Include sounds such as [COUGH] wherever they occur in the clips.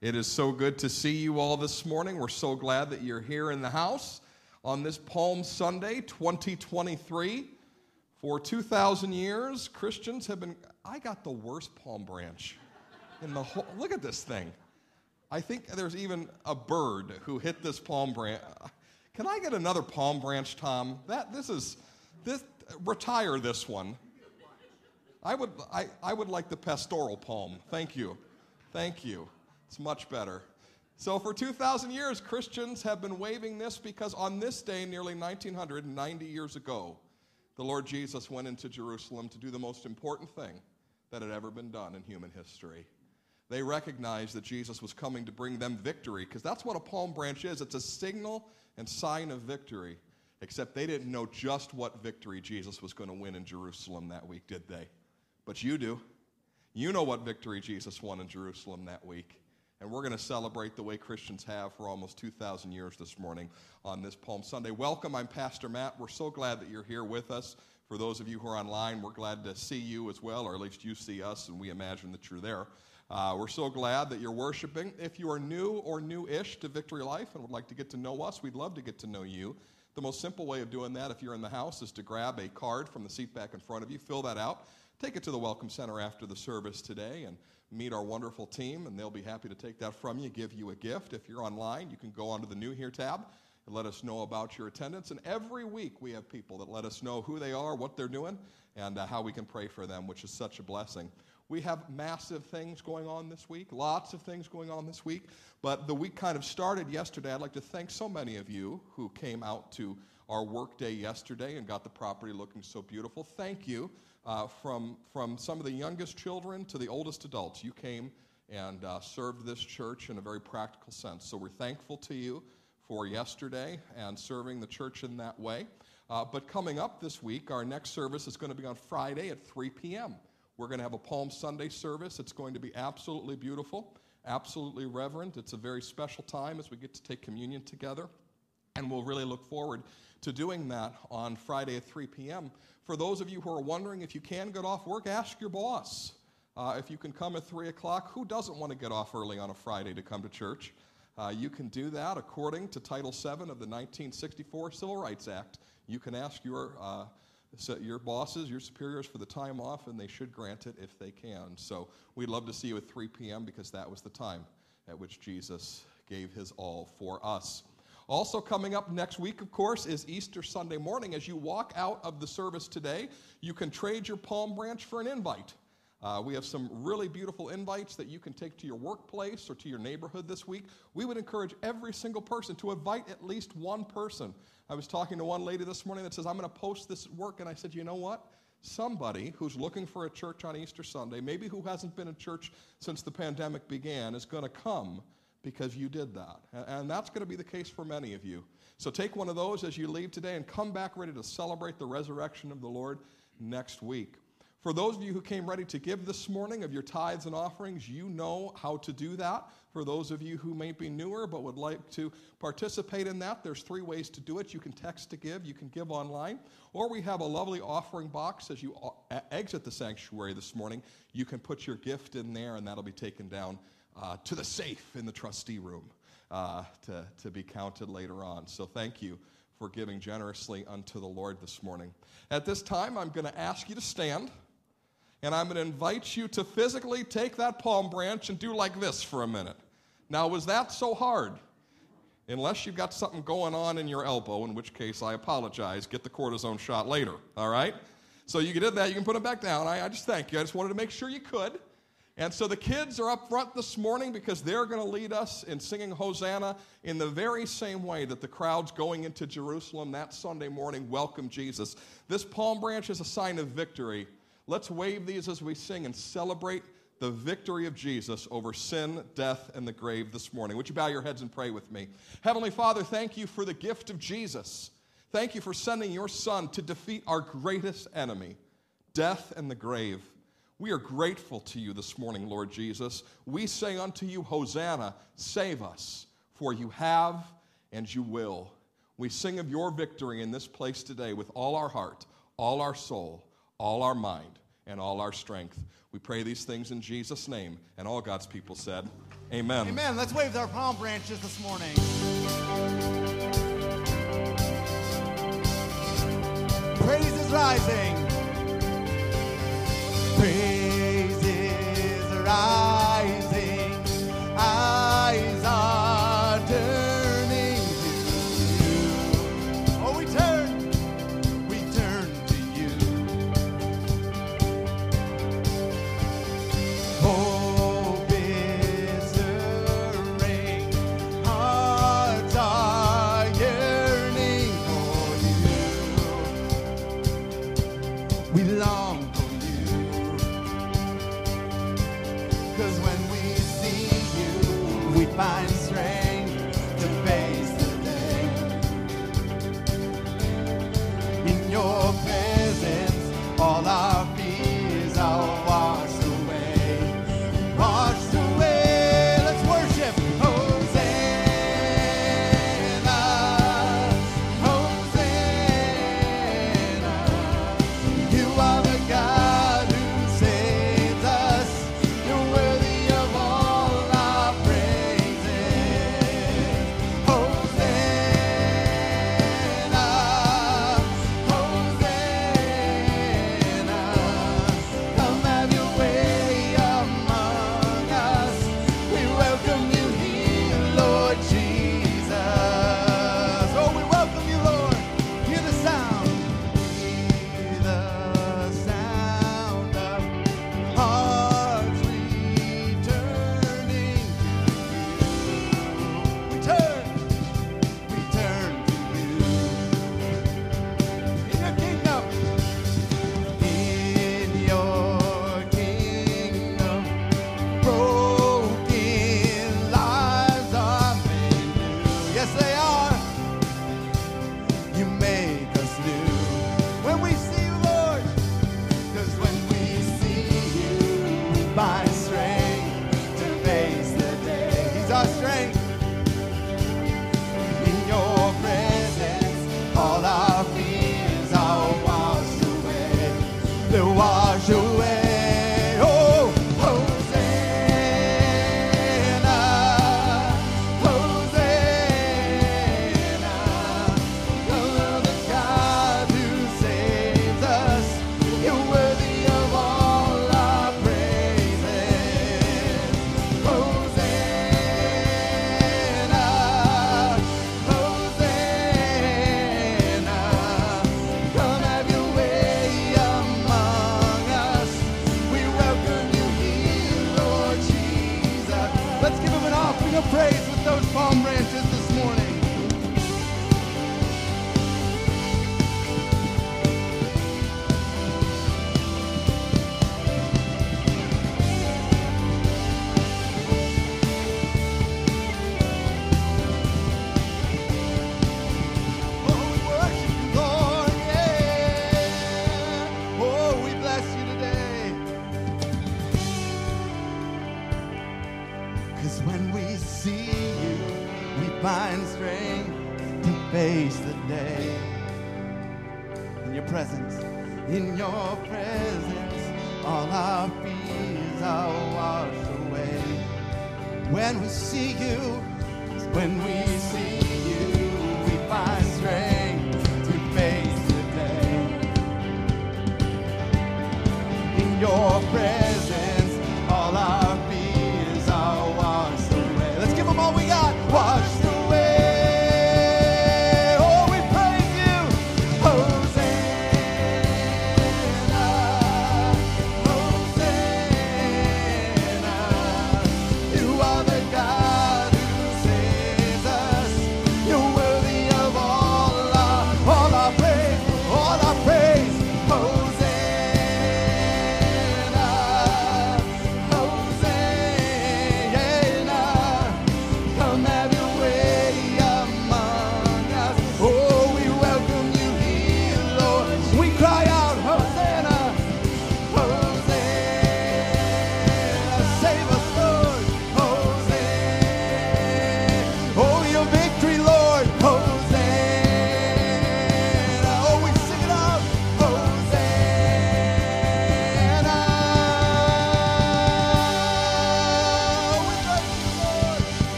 It is so good to see you all this morning. We're so glad that you're here in the house on this Palm Sunday 2023. For 2,000 years, Christians have been. I got the worst palm branch in the whole. Look at this thing. I think there's even a bird who hit this palm branch. Can I get another palm branch, Tom? That this is this retire this one. I would I, I would like the pastoral palm. Thank you. Thank you. It's much better. So, for 2,000 years, Christians have been waving this because on this day, nearly 1990 years ago, the Lord Jesus went into Jerusalem to do the most important thing that had ever been done in human history. They recognized that Jesus was coming to bring them victory because that's what a palm branch is it's a signal and sign of victory. Except they didn't know just what victory Jesus was going to win in Jerusalem that week, did they? But you do. You know what victory Jesus won in Jerusalem that week. And we're going to celebrate the way Christians have for almost 2,000 years this morning on this Palm Sunday. Welcome, I'm Pastor Matt. We're so glad that you're here with us. For those of you who are online, we're glad to see you as well, or at least you see us, and we imagine that you're there. Uh, we're so glad that you're worshiping. If you are new or new ish to Victory Life and would like to get to know us, we'd love to get to know you. The most simple way of doing that, if you're in the house, is to grab a card from the seat back in front of you, fill that out, take it to the Welcome Center after the service today, and meet our wonderful team, and they'll be happy to take that from you, give you a gift. If you're online, you can go onto the New Here tab and let us know about your attendance. And every week we have people that let us know who they are, what they're doing, and uh, how we can pray for them, which is such a blessing. We have massive things going on this week, lots of things going on this week. But the week kind of started yesterday. I'd like to thank so many of you who came out to our work day yesterday and got the property looking so beautiful. Thank you uh, from, from some of the youngest children to the oldest adults. You came and uh, served this church in a very practical sense. So we're thankful to you for yesterday and serving the church in that way. Uh, but coming up this week, our next service is going to be on Friday at 3 p.m. We're going to have a Palm Sunday service. It's going to be absolutely beautiful, absolutely reverent. It's a very special time as we get to take communion together. And we'll really look forward to doing that on Friday at 3 p.m. For those of you who are wondering if you can get off work, ask your boss. Uh, if you can come at 3 o'clock, who doesn't want to get off early on a Friday to come to church? Uh, you can do that according to Title VII of the 1964 Civil Rights Act. You can ask your, uh, your bosses, your superiors for the time off, and they should grant it if they can. So we'd love to see you at 3 p.m. because that was the time at which Jesus gave his all for us. Also, coming up next week, of course, is Easter Sunday morning. As you walk out of the service today, you can trade your palm branch for an invite. Uh, we have some really beautiful invites that you can take to your workplace or to your neighborhood this week. We would encourage every single person to invite at least one person. I was talking to one lady this morning that says, I'm going to post this at work. And I said, You know what? Somebody who's looking for a church on Easter Sunday, maybe who hasn't been in church since the pandemic began, is going to come because you did that. And that's going to be the case for many of you. So take one of those as you leave today and come back ready to celebrate the resurrection of the Lord next week. For those of you who came ready to give this morning of your tithes and offerings, you know how to do that. For those of you who may be newer but would like to participate in that, there's three ways to do it. You can text to give, you can give online, or we have a lovely offering box as you uh, exit the sanctuary this morning. You can put your gift in there, and that'll be taken down uh, to the safe in the trustee room uh, to, to be counted later on. So thank you for giving generously unto the Lord this morning. At this time, I'm going to ask you to stand, and I'm going to invite you to physically take that palm branch and do like this for a minute. Now, was that so hard? Unless you've got something going on in your elbow, in which case I apologize. Get the cortisone shot later, all right? So you did that, you can put it back down. I, I just thank you. I just wanted to make sure you could. And so the kids are up front this morning because they're going to lead us in singing Hosanna in the very same way that the crowds going into Jerusalem that Sunday morning welcome Jesus. This palm branch is a sign of victory. Let's wave these as we sing and celebrate the victory of Jesus over sin, death, and the grave this morning. Would you bow your heads and pray with me? Heavenly Father, thank you for the gift of Jesus. Thank you for sending your Son to defeat our greatest enemy, death and the grave. We are grateful to you this morning, Lord Jesus. We say unto you, Hosanna, save us, for you have and you will. We sing of your victory in this place today with all our heart, all our soul, all our mind. and all our strength. We pray these things in Jesus' name. And all God's people said, Amen. Amen. Let's wave our palm branches this morning. Praise is rising. Praise is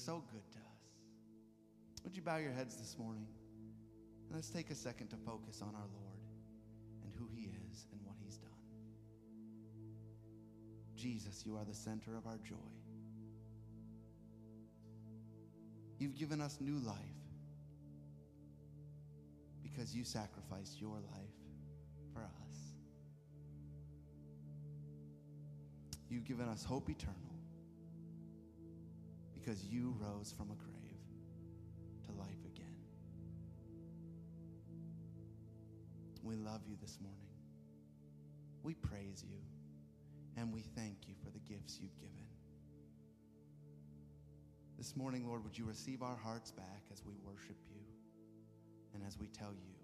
so good to us. Would you bow your heads this morning? And let's take a second to focus on our Lord and who He is and what He's done. Jesus, you are the center of our joy. You've given us new life because you sacrificed your life for us. You've given us hope eternal because you rose from a grave to life again. We love you this morning. We praise you and we thank you for the gifts you've given. This morning, Lord, would you receive our hearts back as we worship you and as we tell you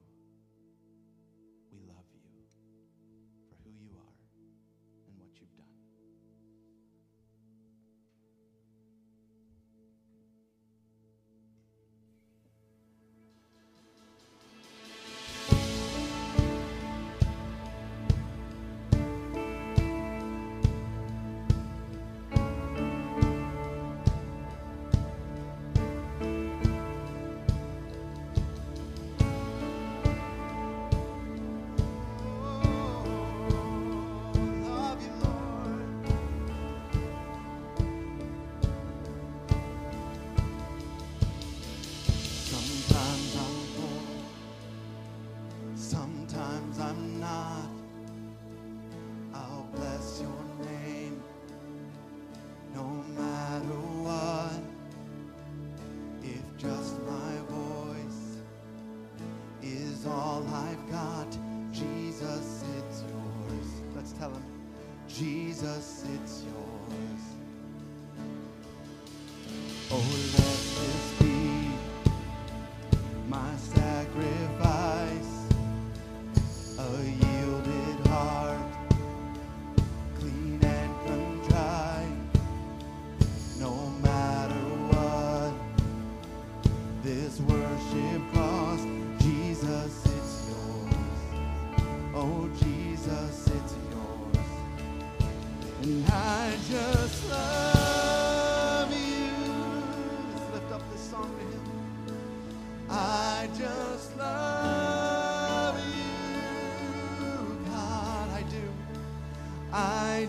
Oh, Lord.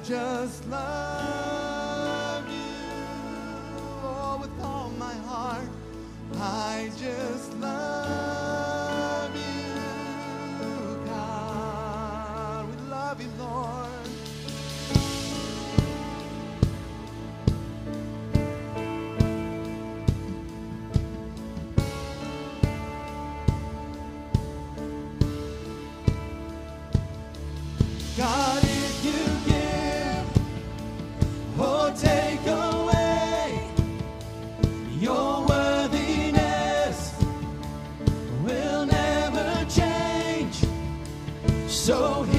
just love. so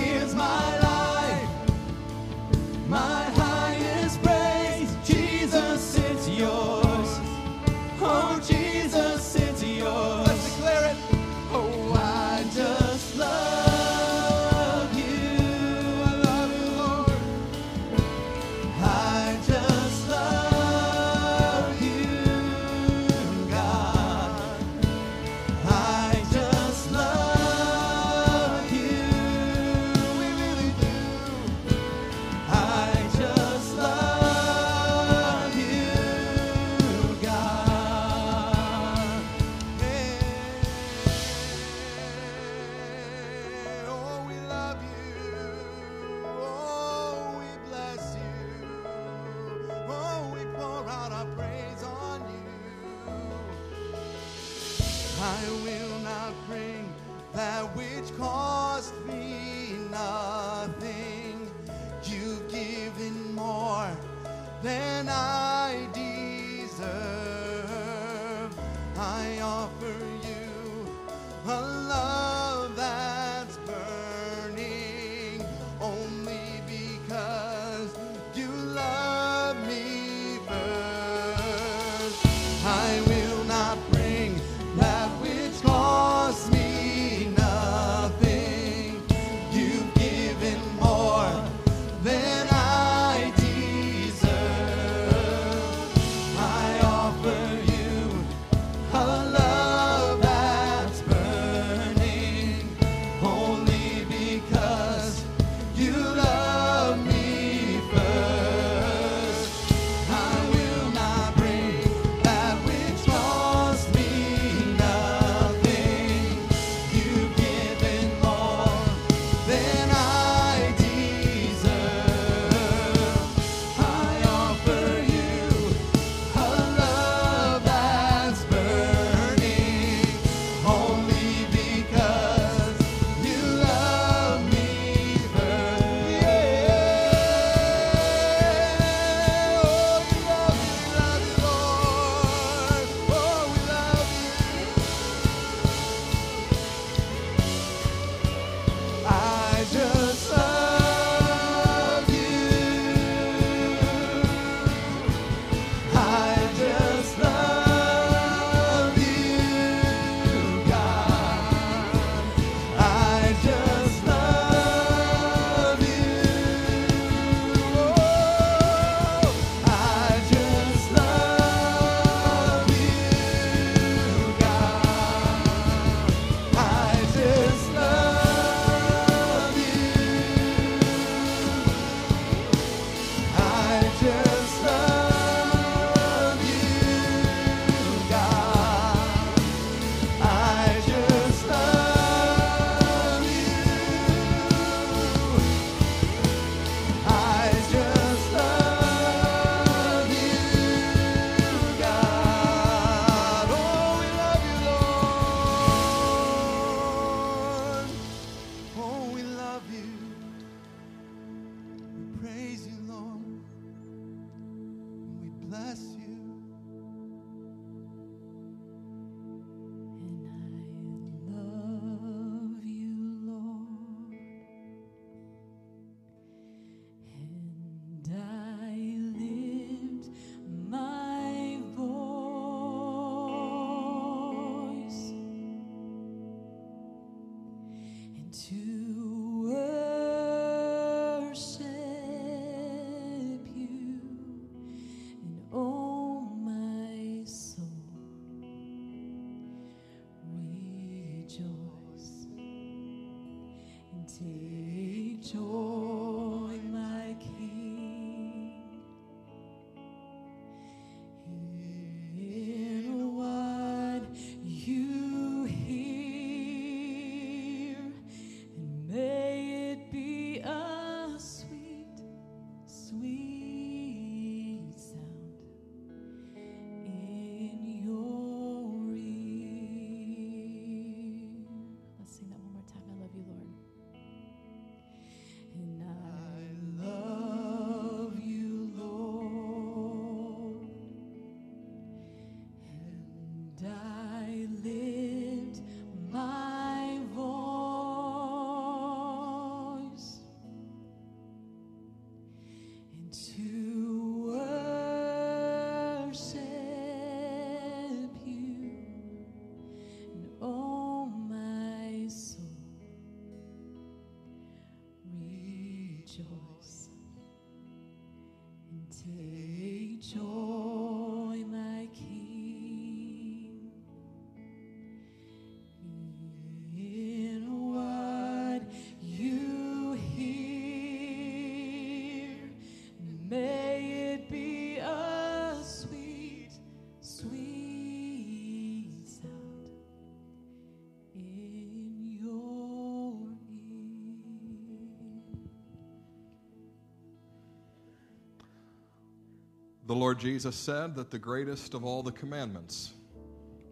The Lord Jesus said that the greatest of all the commandments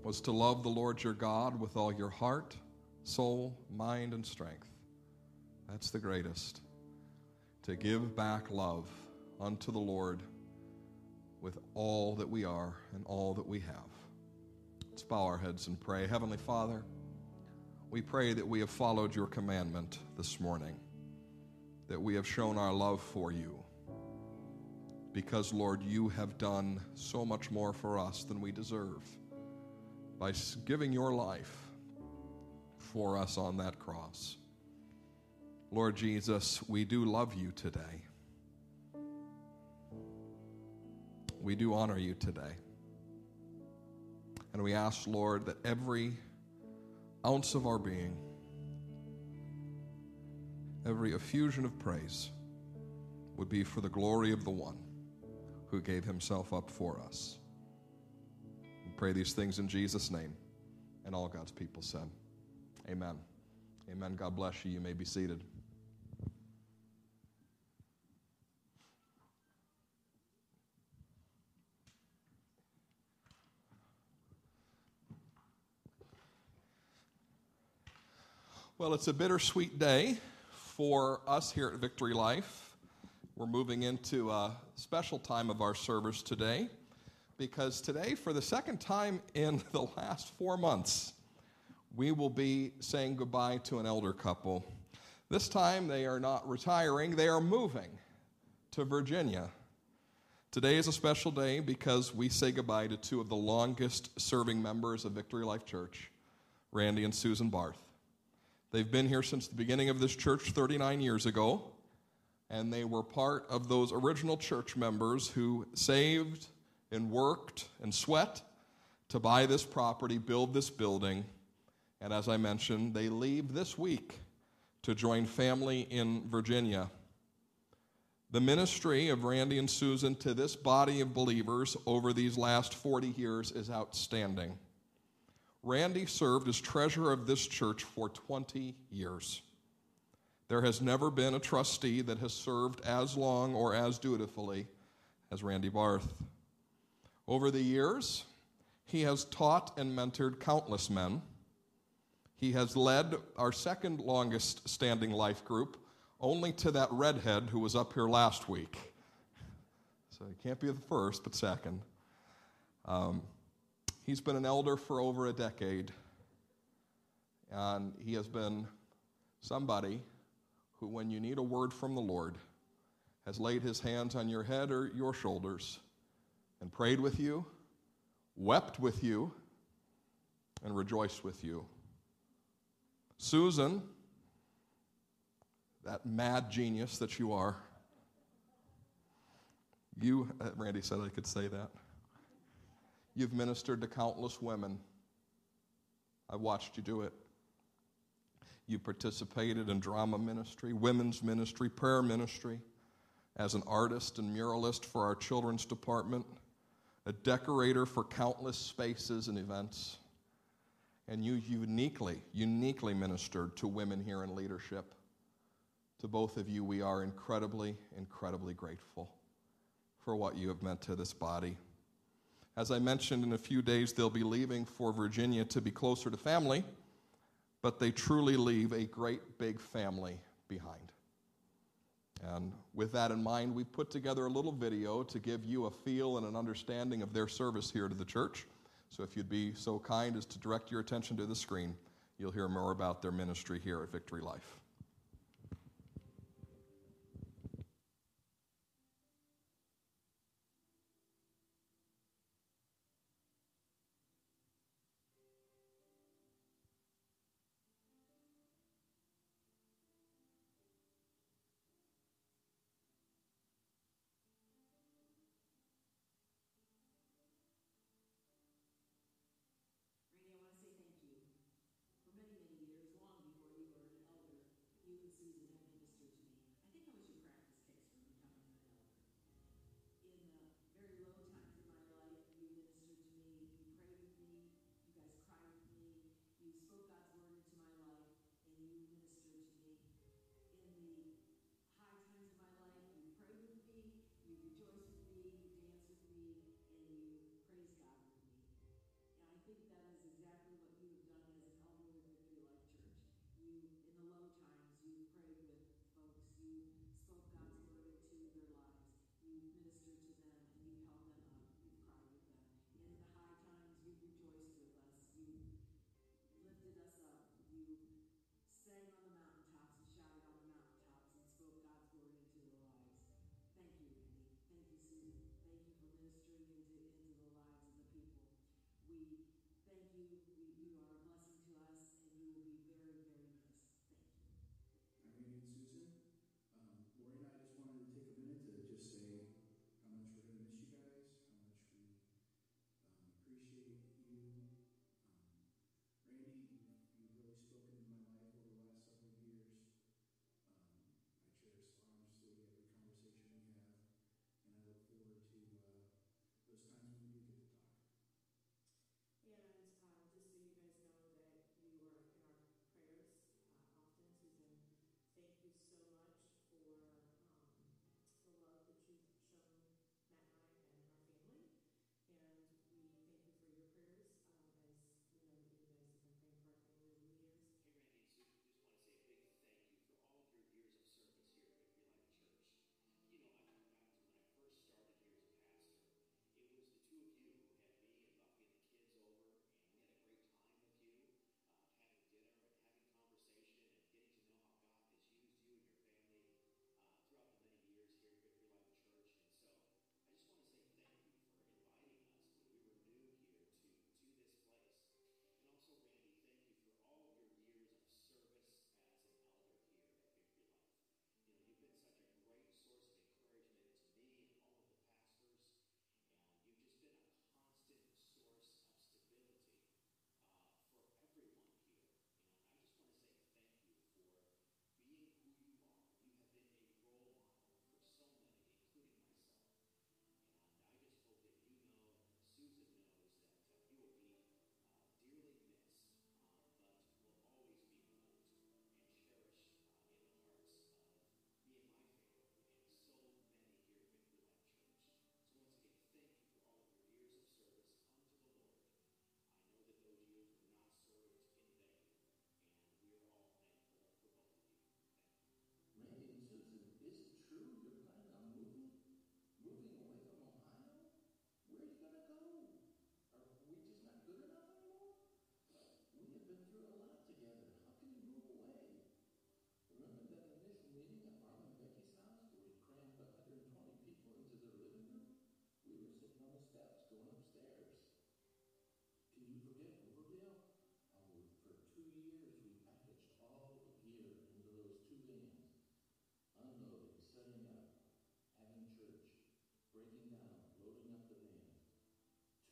was to love the Lord your God with all your heart, soul, mind, and strength. That's the greatest. To give back love unto the Lord with all that we are and all that we have. Let's bow our heads and pray. Heavenly Father, we pray that we have followed your commandment this morning, that we have shown our love for you because, Lord, you have done so much more for us than we deserve by giving your life for us on that cross. Lord Jesus, we do love you today. We do honor you today. And we ask, Lord, that every ounce of our being, every effusion of praise, would be for the glory of the one who gave himself up for us. We pray these things in Jesus' name. And all God's people said, Amen. Amen. God bless you. You may be seated. Well, it's a bittersweet day for us here at Victory Life. We're moving into a special time of our service today because today, for the second time in [LAUGHS] the last four months, we will be saying goodbye to an elder couple. This time, they are not retiring, they are moving to Virginia. Today is a special day because we say goodbye to two of the longest serving members of Victory Life Church, Randy and Susan Barth. They've been here since the beginning of this church 39 years ago, and they were part of those original church members who saved and worked and sweat to buy this property, build this building. And as I mentioned, they leave this week to join family in Virginia. The ministry of Randy and Susan to this body of believers over these last 40 years is outstanding. Randy served as treasurer of this church for 20 years. There has never been a trustee that has served as long or as dutifully as Randy Barth. Over the years, he has taught and mentored countless men. He has led our second longest standing life group, only to that redhead who was up here last week. So he can't be the first, but second. Um, he's been an elder for over a decade, and he has been somebody who, when you need a word from the Lord, has laid his hands on your head or your shoulders and prayed with you, wept with you, and rejoiced with you. Susan, that mad genius that you are, you, uh, Randy said I could say that. You've ministered to countless women. I've watched you do it. You participated in drama ministry, women's ministry, prayer ministry, as an artist and muralist for our children's department, a decorator for countless spaces and events. And you uniquely, uniquely ministered to women here in leadership. To both of you, we are incredibly, incredibly grateful for what you have meant to this body. As I mentioned, in a few days they'll be leaving for Virginia to be closer to family but they truly leave a great big family behind. And with that in mind, we've put together a little video to give you a feel and an understanding of their service here to the church. So if you'd be so kind as to direct your attention to the screen, you'll hear more about their ministry here at Victory Life. you ministered to them and you held them up. You cried with them. In the high times, you rejoiced with us. You lifted us up. You sang on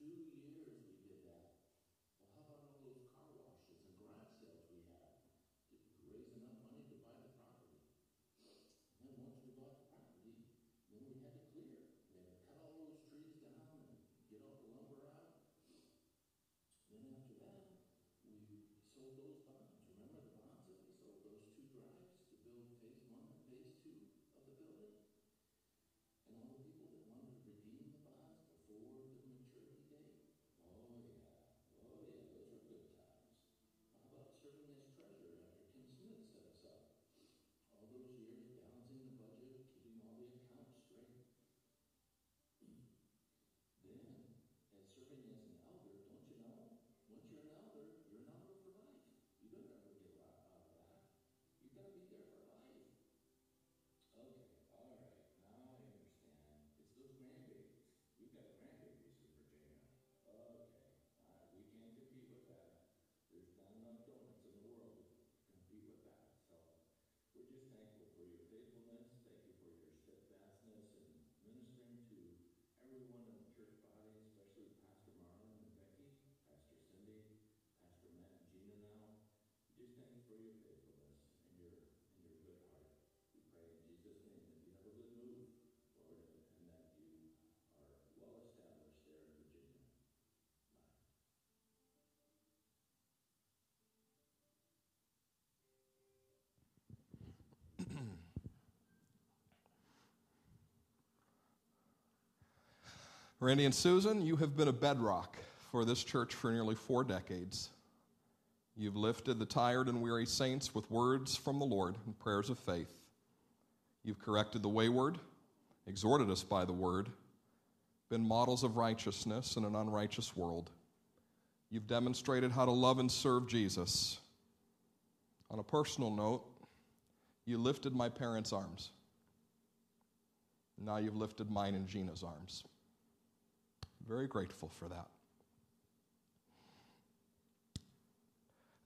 two feito, né? Randy and Susan, you have been a bedrock for this church for nearly four decades. You've lifted the tired and weary saints with words from the Lord and prayers of faith. You've corrected the wayward, exhorted us by the word, been models of righteousness in an unrighteous world. You've demonstrated how to love and serve Jesus. On a personal note, you lifted my parents' arms. Now you've lifted mine and Gina's arms. Very grateful for that.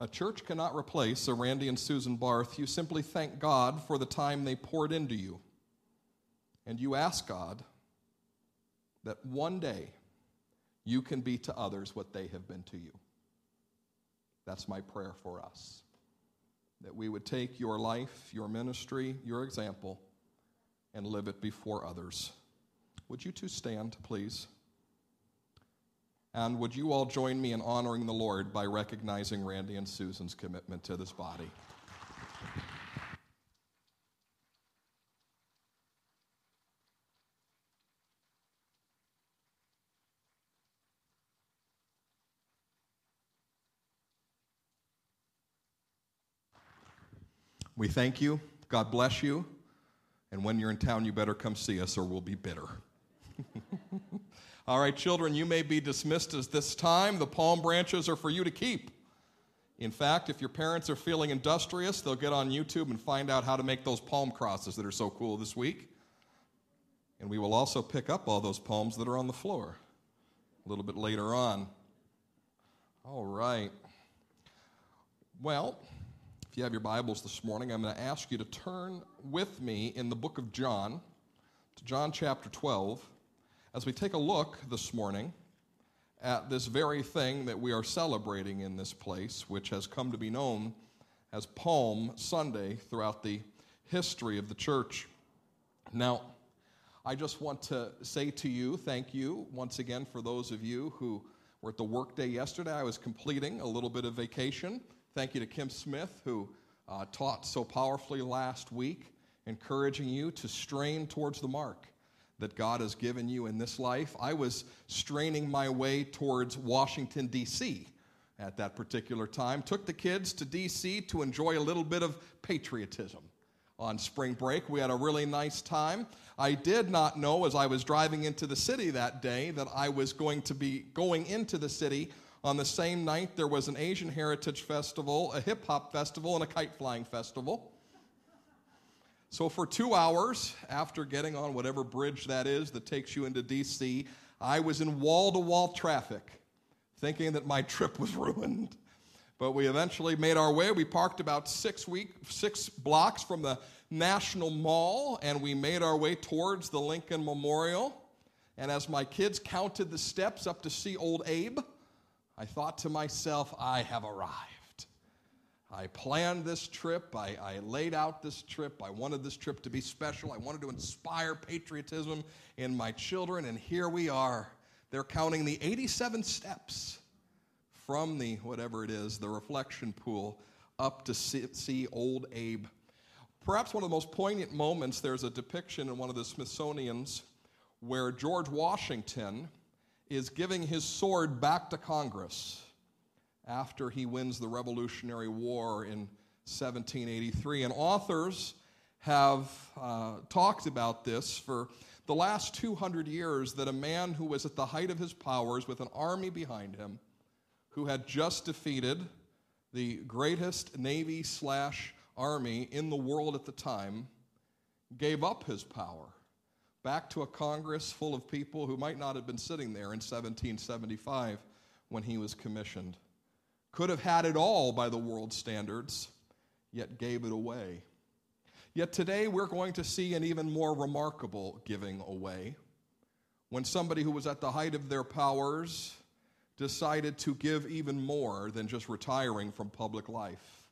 A church cannot replace a Randy and Susan Barth. You simply thank God for the time they poured into you. And you ask God that one day you can be to others what they have been to you. That's my prayer for us. That we would take your life, your ministry, your example, and live it before others. Would you two stand, please? And would you all join me in honoring the Lord by recognizing Randy and Susan's commitment to this body? We thank you. God bless you. And when you're in town, you better come see us or we'll be bitter. [LAUGHS] All right, children, you may be dismissed as this time. The palm branches are for you to keep. In fact, if your parents are feeling industrious, they'll get on YouTube and find out how to make those palm crosses that are so cool this week. And we will also pick up all those palms that are on the floor a little bit later on. All right. Well, if you have your Bibles this morning, I'm going to ask you to turn with me in the book of John to John chapter 12 as we take a look this morning at this very thing that we are celebrating in this place, which has come to be known as Palm Sunday throughout the history of the church. Now, I just want to say to you, thank you once again for those of you who were at the workday yesterday. I was completing a little bit of vacation. Thank you to Kim Smith, who uh, taught so powerfully last week, encouraging you to strain towards the mark that God has given you in this life. I was straining my way towards Washington, D.C. at that particular time. Took the kids to D.C. to enjoy a little bit of patriotism on spring break. We had a really nice time. I did not know as I was driving into the city that day that I was going to be going into the city on the same night there was an Asian Heritage Festival, a hip hop festival, and a kite flying festival. So, for two hours after getting on whatever bridge that is that takes you into DC, I was in wall to wall traffic, thinking that my [LAUGHS] trip was ruined. But we eventually made our way. We parked about six, week, six blocks from the National Mall, and we made our way towards the Lincoln Memorial. And as my kids counted the steps up to see old Abe, I thought to myself, I have arrived. I planned this trip. I, I, laid out this trip. I wanted this trip to be special. I wanted to inspire patriotism in my children. And here we are. They're counting the 87 steps from the, whatever it is, the reflection pool up to see, see old Abe. Perhaps one of the most poignant moments, there's a depiction in one of the Smithsonian's where George Washington is giving his sword back to Congress after he wins the Revolutionary War in 1783. And authors have uh, talked about this for the last 200 years that a man who was at the height of his powers with an army behind him, who had just defeated the greatest navy slash army in the world at the time, gave up his power back to a Congress full of people who might not have been sitting there in 1775 when he was commissioned could have had it all by the world's standards, yet gave it away. Yet today we're going to see an even more remarkable giving away. When somebody who was at the height of their powers decided to give even more than just retiring from public life.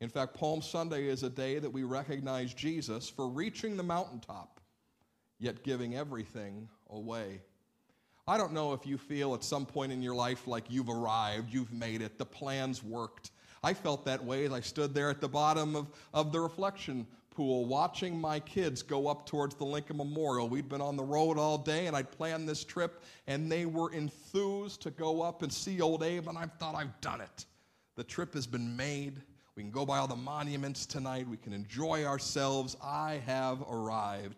In fact, Palm Sunday is a day that we recognize Jesus for reaching the mountaintop, yet giving everything away. I don't know if you feel at some point in your life like you've arrived, you've made it, the plan's worked. I felt that way as I stood there at the bottom of, of the reflection pool watching my kids go up towards the Lincoln Memorial. We'd been on the road all day and I'd planned this trip, and they were enthused to go up and see Old Abe, and I thought, I've done it. The trip has been made. We can go by all the monuments tonight. We can enjoy ourselves. I have arrived.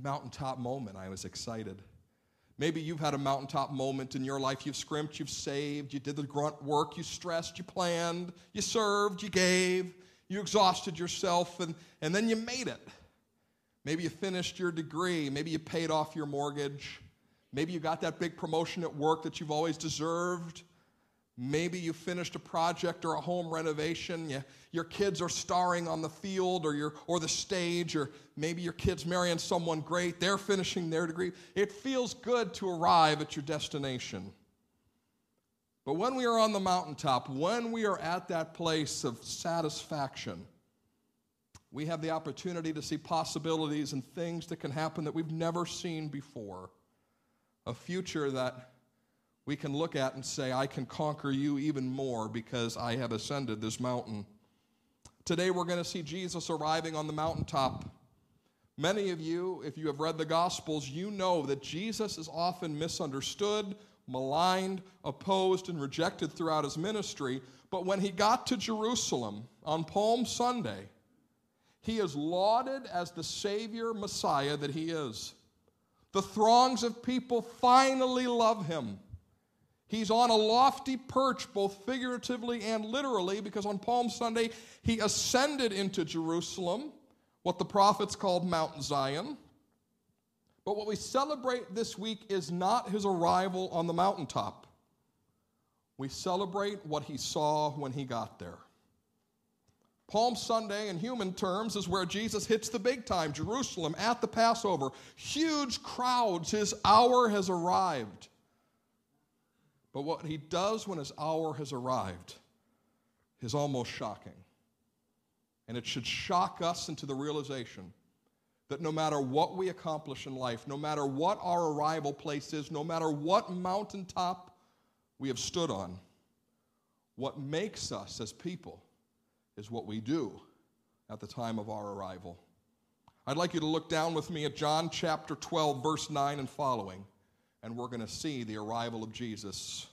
Mountaintop moment. I was excited. Maybe you've had a mountaintop moment in your life. You've scrimped, you've saved, you did the grunt work, you stressed, you planned, you served, you gave, you exhausted yourself, and, and then you made it. Maybe you finished your degree. Maybe you paid off your mortgage. Maybe you got that big promotion at work that you've always deserved. Maybe you finished a project or a home renovation. You, your kids are starring on the field or, your, or the stage, or maybe your kid's marrying someone great. They're finishing their degree. It feels good to arrive at your destination. But when we are on the mountaintop, when we are at that place of satisfaction, we have the opportunity to see possibilities and things that can happen that we've never seen before. A future that we can look at and say, I can conquer you even more because I have ascended this mountain. Today we're going to see Jesus arriving on the mountaintop. Many of you, if you have read the Gospels, you know that Jesus is often misunderstood, maligned, opposed, and rejected throughout his ministry. But when he got to Jerusalem on Palm Sunday, he is lauded as the Savior Messiah that he is. The throngs of people finally love him. He's on a lofty perch, both figuratively and literally, because on Palm Sunday he ascended into Jerusalem, what the prophets called Mount Zion. But what we celebrate this week is not his arrival on the mountaintop. We celebrate what he saw when he got there. Palm Sunday, in human terms, is where Jesus hits the big time Jerusalem at the Passover. Huge crowds, his hour has arrived. But what he does when his hour has arrived is almost shocking. And it should shock us into the realization that no matter what we accomplish in life, no matter what our arrival place is, no matter what mountaintop we have stood on, what makes us as people is what we do at the time of our arrival. I'd like you to look down with me at John chapter 12, verse 9 and following, and we're going to see the arrival of Jesus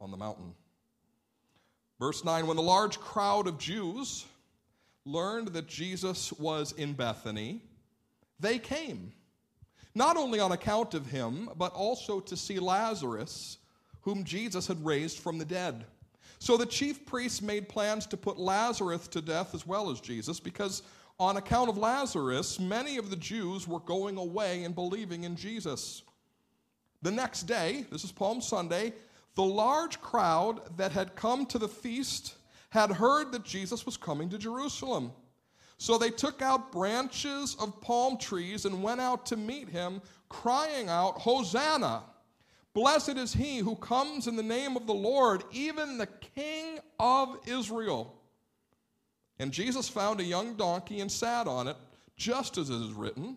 on the mountain. Verse 9 When the large crowd of Jews learned that Jesus was in Bethany, they came, not only on account of him, but also to see Lazarus, whom Jesus had raised from the dead. So the chief priests made plans to put Lazarus to death as well as Jesus, because on account of Lazarus, many of the Jews were going away and believing in Jesus. The next day, this is Palm Sunday, the large crowd that had come to the feast had heard that Jesus was coming to Jerusalem. So they took out branches of palm trees and went out to meet him, crying out, Hosanna! Blessed is he who comes in the name of the Lord, even the King of Israel. And Jesus found a young donkey and sat on it, just as it is written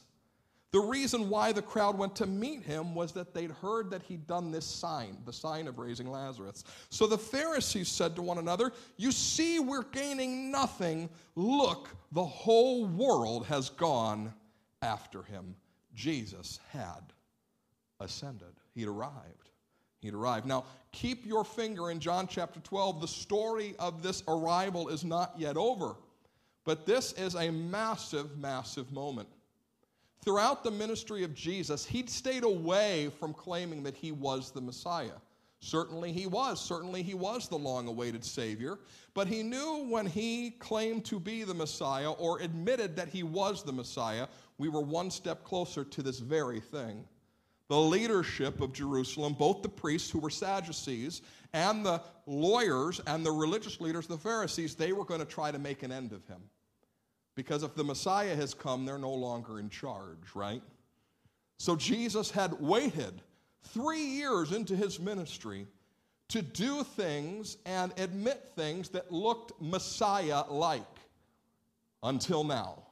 The reason why the crowd went to meet him was that they'd heard that he'd done this sign, the sign of raising Lazarus. So the Pharisees said to one another, You see, we're gaining nothing. Look, the whole world has gone after him. Jesus had ascended, he'd arrived. He'd arrived. Now, keep your finger in John chapter 12. The story of this arrival is not yet over, but this is a massive, massive moment. Throughout the ministry of Jesus, he'd stayed away from claiming that he was the Messiah. Certainly he was. Certainly he was the long awaited Savior. But he knew when he claimed to be the Messiah or admitted that he was the Messiah, we were one step closer to this very thing. The leadership of Jerusalem, both the priests who were Sadducees and the lawyers and the religious leaders, the Pharisees, they were going to try to make an end of him. Because if the Messiah has come, they're no longer in charge, right? So Jesus had waited three years into his ministry to do things and admit things that looked Messiah like until now.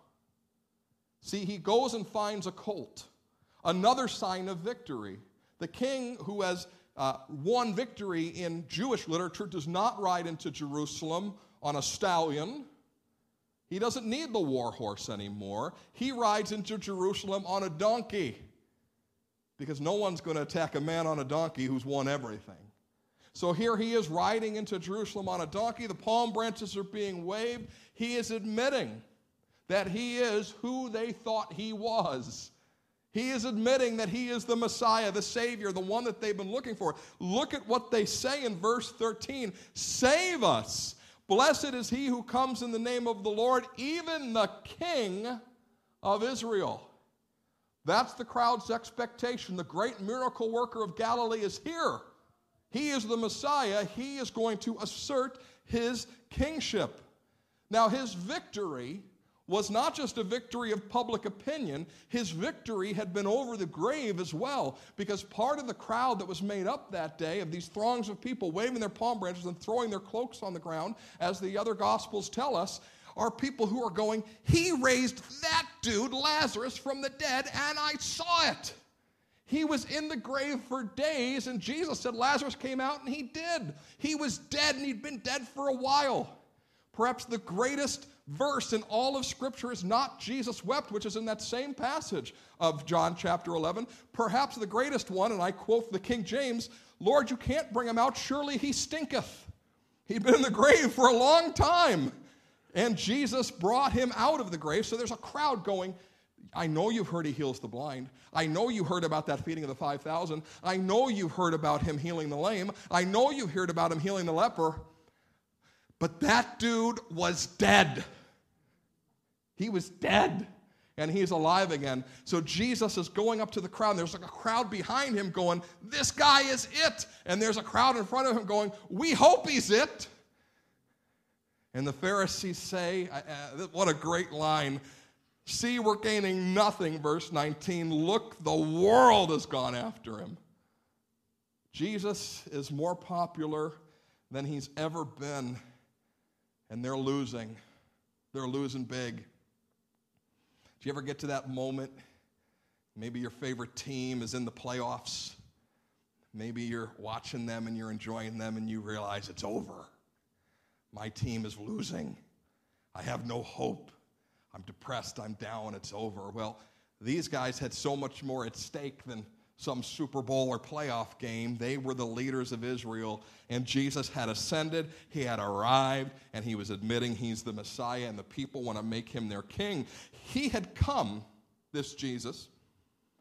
See, he goes and finds a colt, another sign of victory. The king who has uh, won victory in Jewish literature does not ride into Jerusalem on a stallion. He doesn't need the war horse anymore. He rides into Jerusalem on a donkey because no one's going to attack a man on a donkey who's won everything. So here he is riding into Jerusalem on a donkey. The palm branches are being waved. He is admitting that he is who they thought he was. He is admitting that he is the Messiah, the Savior, the one that they've been looking for. Look at what they say in verse 13 Save us. Blessed is he who comes in the name of the Lord, even the King of Israel. That's the crowd's expectation. The great miracle worker of Galilee is here. He is the Messiah. He is going to assert his kingship. Now, his victory was not just a victory of public opinion, his victory had been over the grave as well, because part of the crowd that was made up that day of these throngs of people waving their palm branches and throwing their cloaks on the ground, as the other gospels tell us, are people who are going, He raised that dude, Lazarus, from the dead, and I saw it. He was in the grave for days, and Jesus said Lazarus came out, and he did. He was dead, and he'd been dead for a while. Perhaps the greatest verse in all of Scripture is not Jesus wept, which is in that same passage of John chapter 11. Perhaps the greatest one, and I quote the King James Lord, you can't bring him out, surely he stinketh. He'd been in the grave for a long time. And Jesus brought him out of the grave. So there's a crowd going, I know you've heard he heals the blind. I know you heard about that feeding of the 5,000. I know you've heard about him healing the lame. I know you've heard about him healing the leper. But that dude was dead. He was dead and he's alive again. So Jesus is going up to the crowd. There's like a crowd behind him going, This guy is it. And there's a crowd in front of him going, We hope he's it. And the Pharisees say, uh, What a great line. See, we're gaining nothing, verse 19. Look, the world has gone after him. Jesus is more popular than he's ever been, and they're losing. They're losing big. Do you ever get to that moment? Maybe your favorite team is in the playoffs. Maybe you're watching them and you're enjoying them and you realize it's over. My team is losing. I have no hope. I'm depressed, I'm down, it's over. Well, these guys had so much more at stake than some Super Bowl or playoff game. They were the leaders of Israel, and Jesus had ascended, he had arrived, and he was admitting he's the Messiah, and the people want to make him their king. He had come, this Jesus,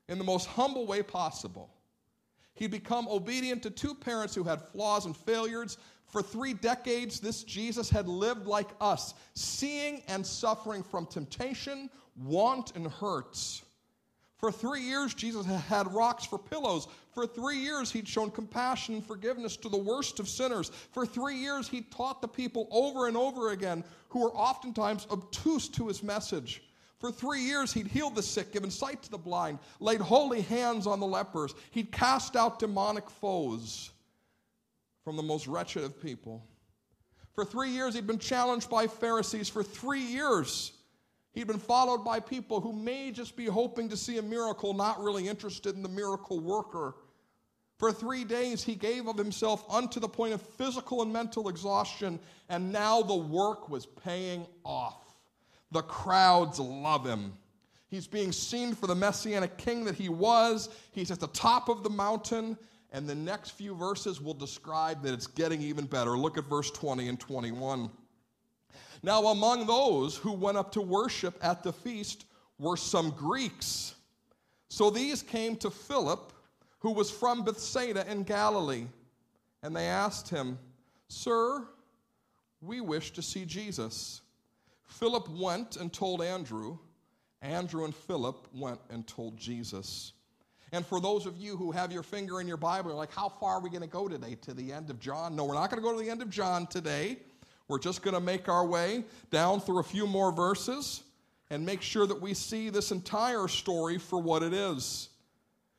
in the most humble way possible. He'd become obedient to two parents who had flaws and failures, for three decades, this Jesus had lived like us, seeing and suffering from temptation, want, and hurts. For three years, Jesus had rocks for pillows. For three years, he'd shown compassion and forgiveness to the worst of sinners. For three years, he taught the people over and over again who were oftentimes obtuse to his message. For three years, he'd healed the sick, given sight to the blind, laid holy hands on the lepers. He'd cast out demonic foes from the most wretched of people. For three years, he'd been challenged by Pharisees. For three years, he'd been followed by people who may just be hoping to see a miracle, not really interested in the miracle worker. For three days, he gave of himself unto the point of physical and mental exhaustion, and now the work was paying off. The crowds love him. He's being seen for the messianic king that he was. He's at the top of the mountain, and the next few verses will describe that it's getting even better. Look at verse 20 and 21. Now, among those who went up to worship at the feast were some Greeks. So these came to Philip, who was from Bethsaida in Galilee, and they asked him, Sir, we wish to see Jesus. Philip went and told Andrew. Andrew and Philip went and told Jesus. And for those of you who have your finger in your Bible, you're like, how far are we going to go today? To the end of John? No, we're not going to go to the end of John today. We're just going to make our way down through a few more verses. and make sure that we see this entire story for what it is.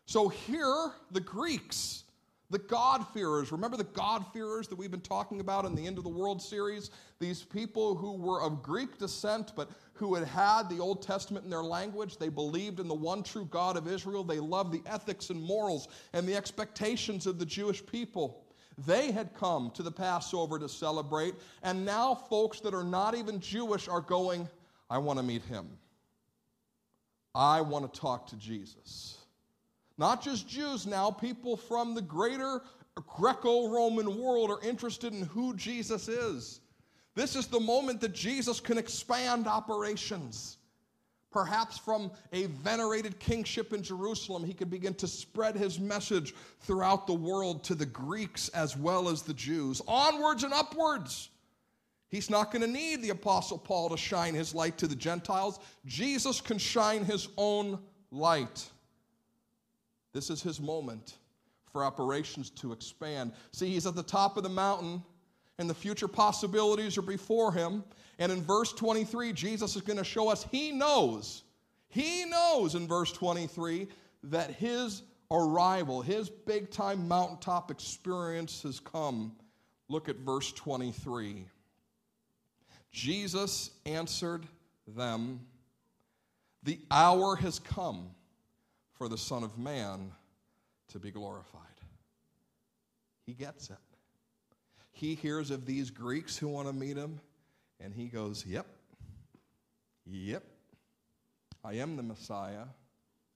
So here, the Greeks, the God-fearers, remember the God-fearers that we've been talking about in the End of the World series? These people who were of Greek descent, but who had had the Old Testament in their language. They believed in the one true God of Israel. They loved the ethics and morals and the expectations of the Jewish people. They had come to the Passover to celebrate, and now folks that are not even Jewish are going, I want to meet him. I want to talk to Jesus. Not just Jews now, people from the greater Greco Roman world are interested in who Jesus is. This is the moment that Jesus can expand operations. Perhaps from a venerated kingship in Jerusalem, he could begin to spread his message throughout the world to the Greeks as well as the Jews. Onwards and upwards. He's not going to need the Apostle Paul to shine his light to the Gentiles. Jesus can shine his own light. This is his moment for operations to expand. See, he's at the top of the mountain, and the future possibilities are before him. And in verse 23, Jesus is going to show us he knows, he knows in verse 23 that his arrival, his big time mountaintop experience has come. Look at verse 23. Jesus answered them, The hour has come for the Son of Man to be glorified. He gets it. He hears of these Greeks who want to meet him, and he goes, Yep, yep, I am the Messiah,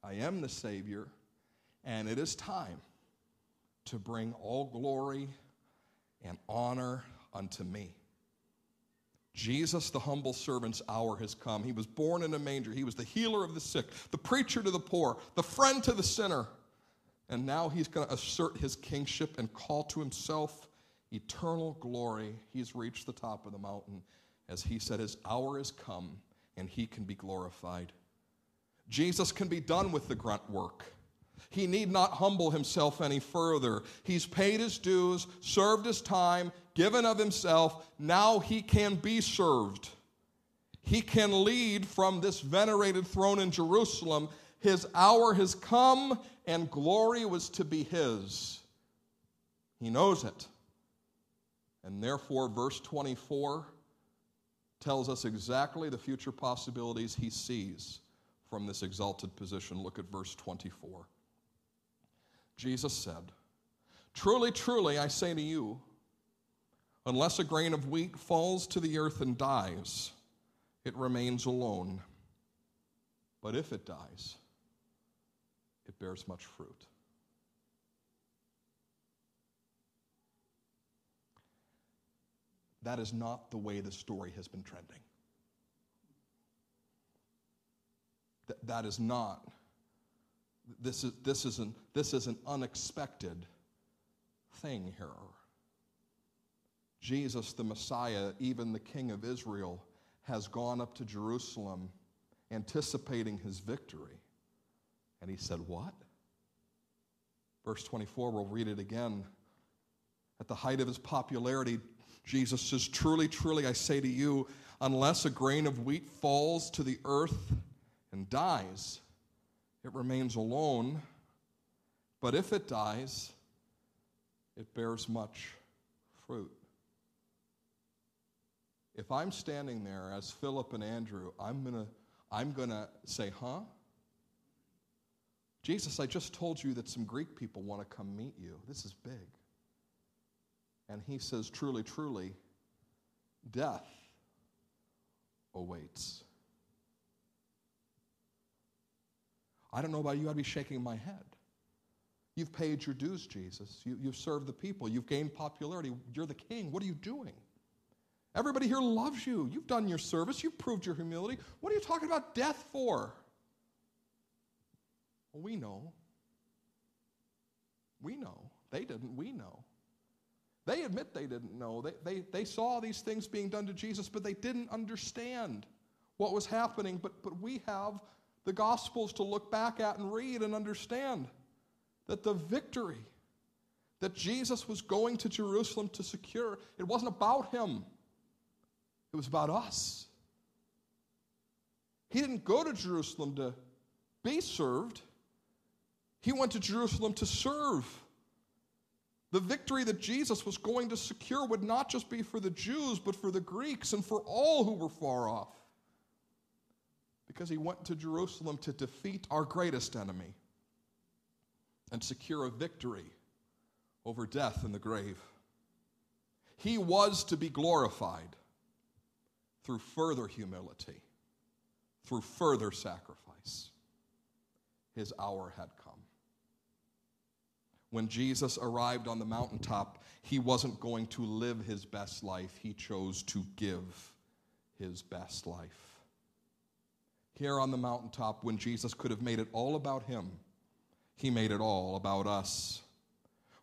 I am the Savior, and it is time to bring all glory and honor unto me. Jesus, the humble servant's hour has come. He was born in a manger. He was the healer of the sick, the preacher to the poor, the friend to the sinner. And now he's going to assert his kingship and call to himself eternal glory. He's reached the top of the mountain. As he said, his hour has come and he can be glorified. Jesus can be done with the grunt work. He need not humble himself any further. He's paid his dues, served his time, given of himself. Now he can be served. He can lead from this venerated throne in Jerusalem. His hour has come, and glory was to be his. He knows it. And therefore, verse 24 tells us exactly the future possibilities he sees from this exalted position. Look at verse 24. Jesus said, Truly, truly, I say to you, unless a grain of wheat falls to the earth and dies, it remains alone. But if it dies, it bears much fruit. That is not the way the story has been trending. Th- that is not. This is, this, is an, this is an unexpected thing here. Jesus, the Messiah, even the King of Israel, has gone up to Jerusalem anticipating his victory. And he said, What? Verse 24, we'll read it again. At the height of his popularity, Jesus says, Truly, truly, I say to you, unless a grain of wheat falls to the earth and dies, it remains alone. But if it dies, it bears much fruit. If I'm standing there as Philip and Andrew, I'm going to I'm going to say, huh? Jesus, I just told you that some Greek people want to come meet you. This is big. And he says, truly, truly, death awaits. I don't know about you, I'd be shaking my head. You've paid your dues, Jesus. You, you've served the people. You've gained popularity. You're the king. What are you doing? Everybody here loves you. You've done your service. You've proved your humility. What are you talking about death for? Well, we know. We know. They didn't. We know. They admit they didn't know. They, they, they saw these things being done to Jesus, but they didn't understand what was happening. But, but we have the Gospels to look back at and read and understand that the victory that Jesus was going to Jerusalem to secure, it wasn't about him, it was about us. He didn't go to Jerusalem to be served, he went to Jerusalem to serve. The victory that Jesus was going to secure would not just be for the Jews, but for the Greeks and for all who were far off. Because he went to Jerusalem to defeat our greatest enemy and secure a victory over death and the grave. He was to be glorified through further humility, through further sacrifice. His hour had come when Jesus arrived on the mountaintop, he wasn't going to live his best life. He chose to give his best life. Here on the mountaintop, when Jesus could have made it all about him, he made it all about us.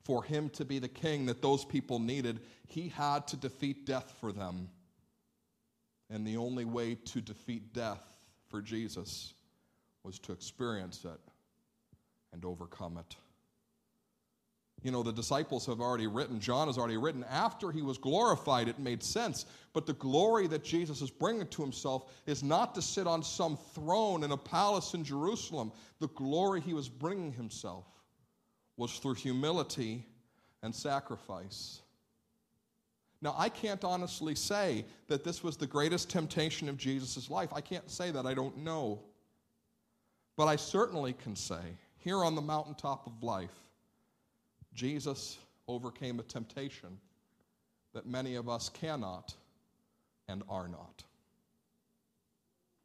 For him to be the king that those people needed, he had to defeat death for them. And the only way to defeat death for Jesus was to experience it and overcome it. You know, the disciples have already written, John has already written, after he was glorified, it made sense. But the glory that Jesus is bringing to himself is not to sit on some throne in a palace in Jerusalem. The glory he was bringing himself was through humility and sacrifice. Now, I can't honestly say that this was the greatest temptation of Jesus' life. I can't say that. I don't know. But I certainly can say, here on the mountaintop of life, Jesus overcame a temptation that many of us cannot and are not.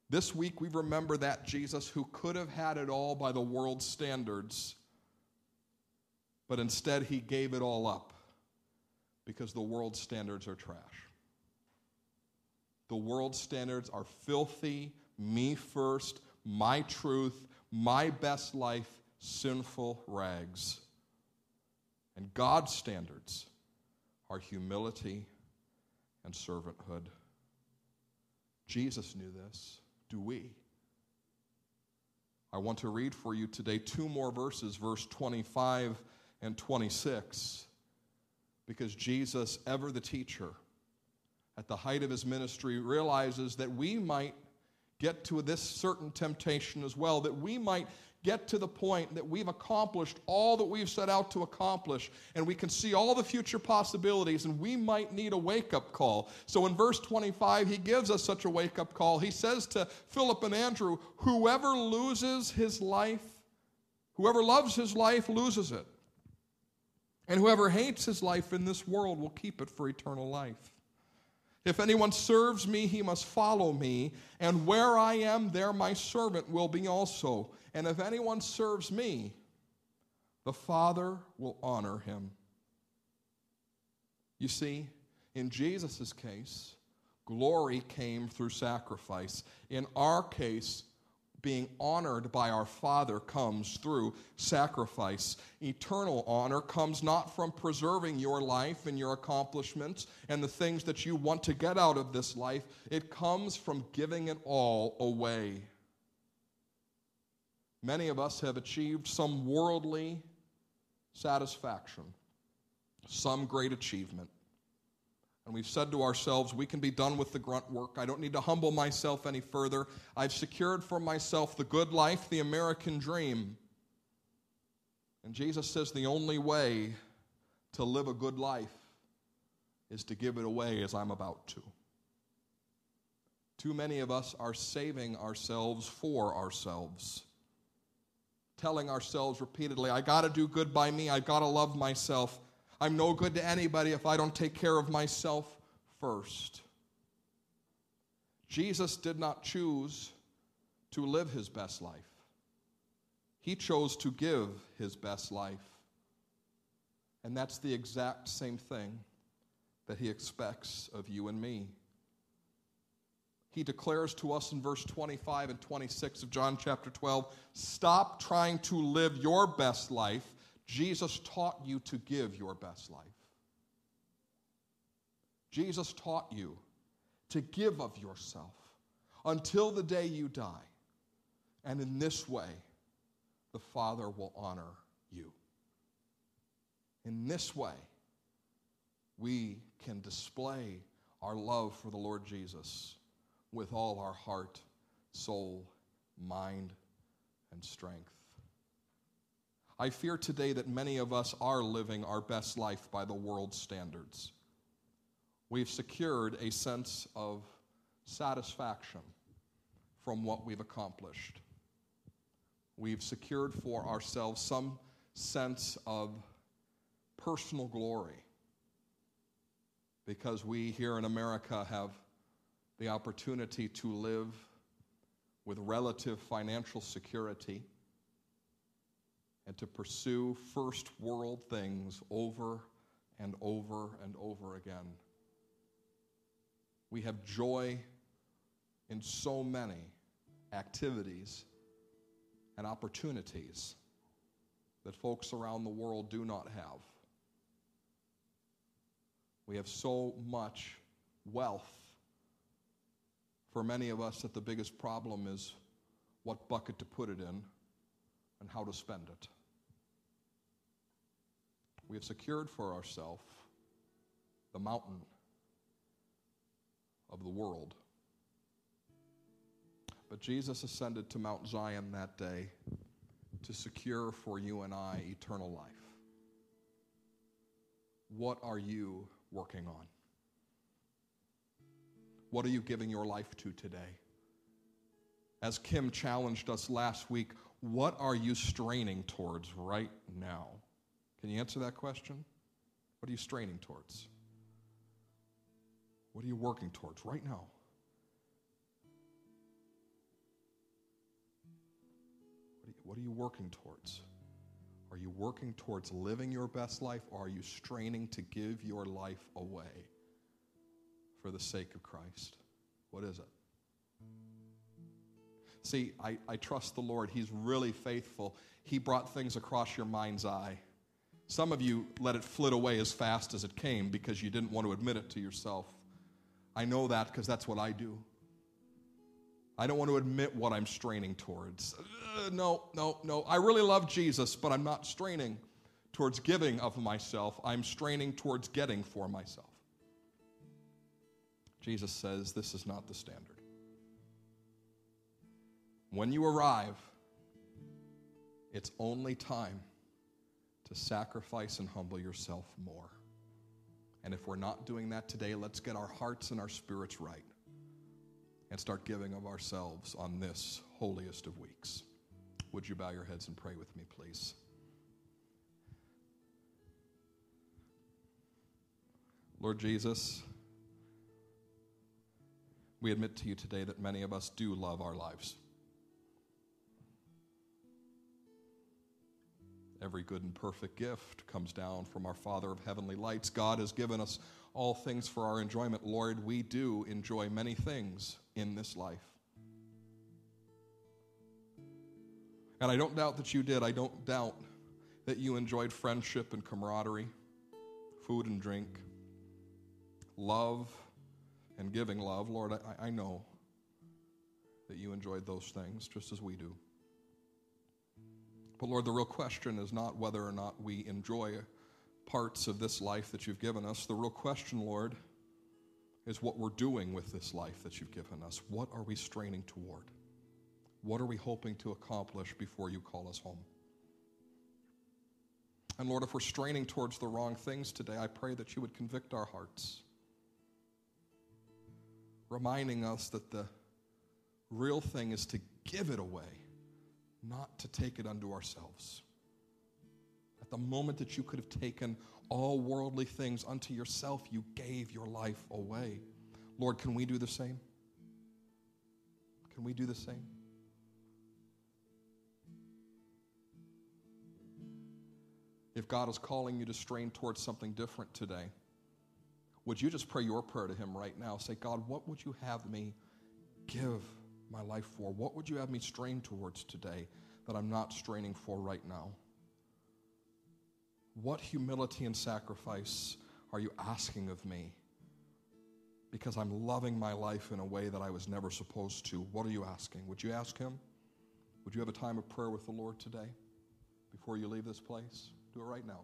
This week, we remember that Jesus who could have had it all by the world's standards, but instead he gave it all up because the world's standards are trash. The world's standards are filthy, me first, my truth, my best life, sinful rags. And God's standards are humility and servanthood. Jesus knew this. Do we? I want to read for you today two more verses, verse 25 and 26, because Jesus, ever the teacher, at the height of his ministry, realizes that we might get to this certain temptation as well, that we might get to the point that we've accomplished all that we've set out to accomplish and we can see all the future possibilities and we might need a wake up call. So in verse 25, he gives us such a wake up call. He says to Philip and Andrew, Whoever loses his life, whoever loves his life loses it. And whoever hates his life in this world will keep it for eternal life. If anyone serves me, he must follow me, and where I am, there my servant will be also. And if anyone serves me, the Father will honor him. You see, in Jesus' case, glory came through sacrifice. In our case, being honored by our Father comes through sacrifice. Eternal honor comes not from preserving your life and your accomplishments and the things that you want to get out of this life, it comes from giving it all away. Many of us have achieved some worldly satisfaction, some great achievement. And we've said to ourselves, we can be done with the grunt work. I don't need to humble myself any further. I've secured for myself the good life, the American dream. And Jesus says the only way to live a good life is to give it away as I'm about to. Too many of us are saving ourselves for ourselves telling ourselves repeatedly, I got to do good by me, I got to love myself. I'm no good to anybody if I don't take care of myself first. Jesus did not choose to live his best life. He chose to give his best life. And that's the exact same thing that he expects of you and me he declares to us in verse 25 and 26 of John chapter 12 stop trying to live your best life. Jesus taught you to give your best life. Jesus taught you to give of yourself until the day you die. And in this way, the Father will honor you. In this way, we can display our love for the Lord Jesus with all our heart, soul, mind, and strength. I fear today that many of us are living our best life by the world's standards. We've secured a sense of satisfaction from what we've accomplished. We've secured for ourselves some sense of personal glory because we here in America have the opportunity to live with relative financial security and to pursue first world things over and over and over again. We have joy in so many activities and opportunities that folks around the world do not have. We have so much wealth for many of us that the biggest problem is what bucket to put it in and how to spend it. We have secured for ourselves the mountain of the world. But Jesus ascended to Mount Zion that day to secure for you and I eternal life. What are you working on? What are you giving your life to today? As Kim challenged us last week, what are you straining towards right now? Can you answer that question? What are you straining towards? What are you working towards right now? What are you, working towards? Are you working towards living your best life or are you straining to give your life away for the sake of Christ? What is it? See, I, I trust the Lord. He's really faithful. He brought things across your mind's eye. Some of you let it flit away as fast as it came because you didn't want to admit it to yourself. I know that because that's what I do. I don't want to admit what I'm straining towards. Uh, no, no, no. I really love Jesus, but I'm not straining towards giving of myself. I'm straining towards getting for myself. Jesus says this is not the standard. When you arrive, it's only time to sacrifice and humble yourself more. And if we're not doing that today, let's get our hearts and our spirits right and start giving of ourselves on this holiest of weeks. Would you bow your heads and pray with me, please? Lord Jesus, we admit to you today that many of us do love our lives. Every good and perfect gift comes down from our Father of heavenly lights. God has given us all things for our enjoyment. Lord, we do enjoy many things in this life. And I don't doubt that you did. I don't doubt that you enjoyed friendship and camaraderie, food and drink, love and giving love. Lord, I, I know that you enjoyed those things just as we do. But Lord, the real question is not whether or not we enjoy parts of this life that you've given us. The real question, Lord, is what we're doing with this life that you've given us. What are we straining toward? What are we hoping to accomplish before you call us home? And Lord, if we're straining towards the wrong things today, I pray that you would convict our hearts, reminding us that the real thing is to give it away not to take it unto ourselves. At the moment that you could have taken all worldly things unto yourself, you gave your life away. Lord, can we do the same? Can we do the same? If God is calling you to strain towards something different today, would you just pray your prayer to Him right now? Say, God, what would you have me give? My life for? What would you have me strain towards today that I'm not straining for right now? What humility and sacrifice are you asking of me? Because I'm loving my life in a way that I was never supposed to. What are you asking? Would you ask Him? Would you have a time of prayer with the Lord today before you leave this place? Do it right now.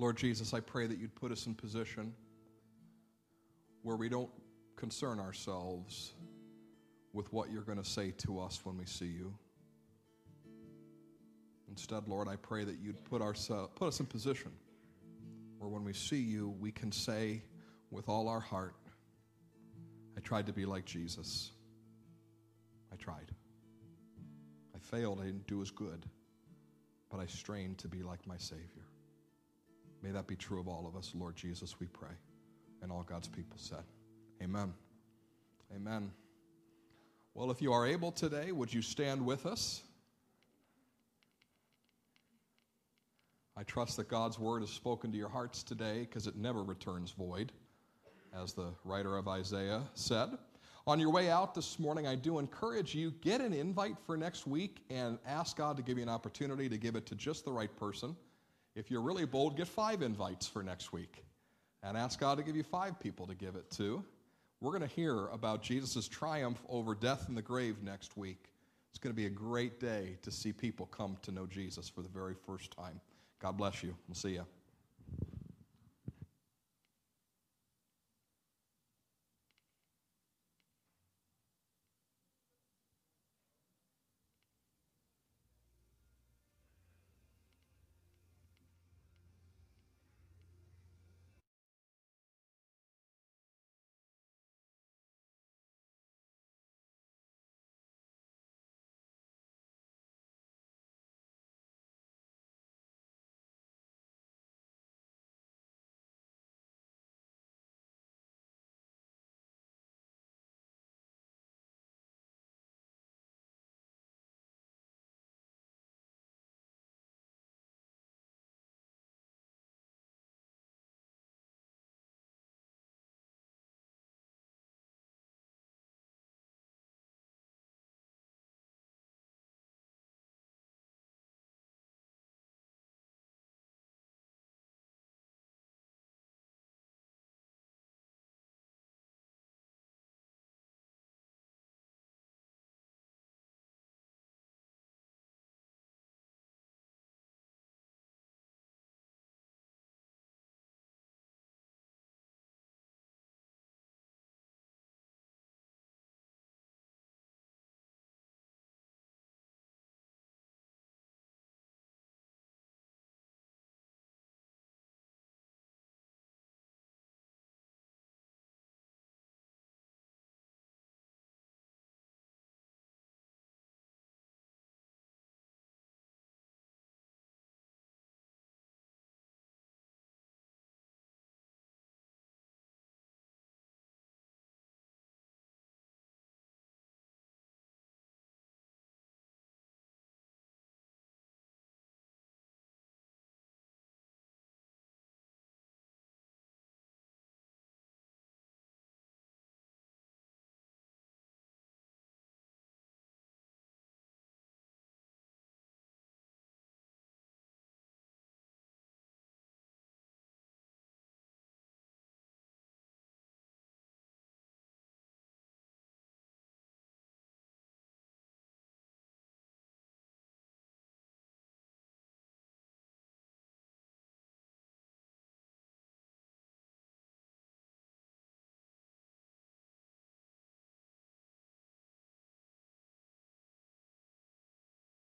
Lord Jesus, I pray that you'd put us in position where we don't concern ourselves with what you're going to say to us when we see you. Instead, Lord, I pray that you'd put, put us in position where when we see you, we can say with all our heart, I tried to be like Jesus. I tried. I failed. I didn't do as good. But I strained to be like my Savior. May that be true of all of us, Lord Jesus, we pray. And all God's people said, Amen. Amen. Well, if you are able today, would you stand with us? I trust that God's word has spoken to your hearts today because it never returns void, as the writer of Isaiah said. On your way out this morning, I do encourage you get an invite for next week and ask God to give you an opportunity to give it to just the right person. If you're really bold, get five invites for next week and ask God to give you five people to give it to. We're going to hear about Jesus' triumph over death and the grave next week. It's going to be a great day to see people come to know Jesus for the very first time. God bless you. We'll see you.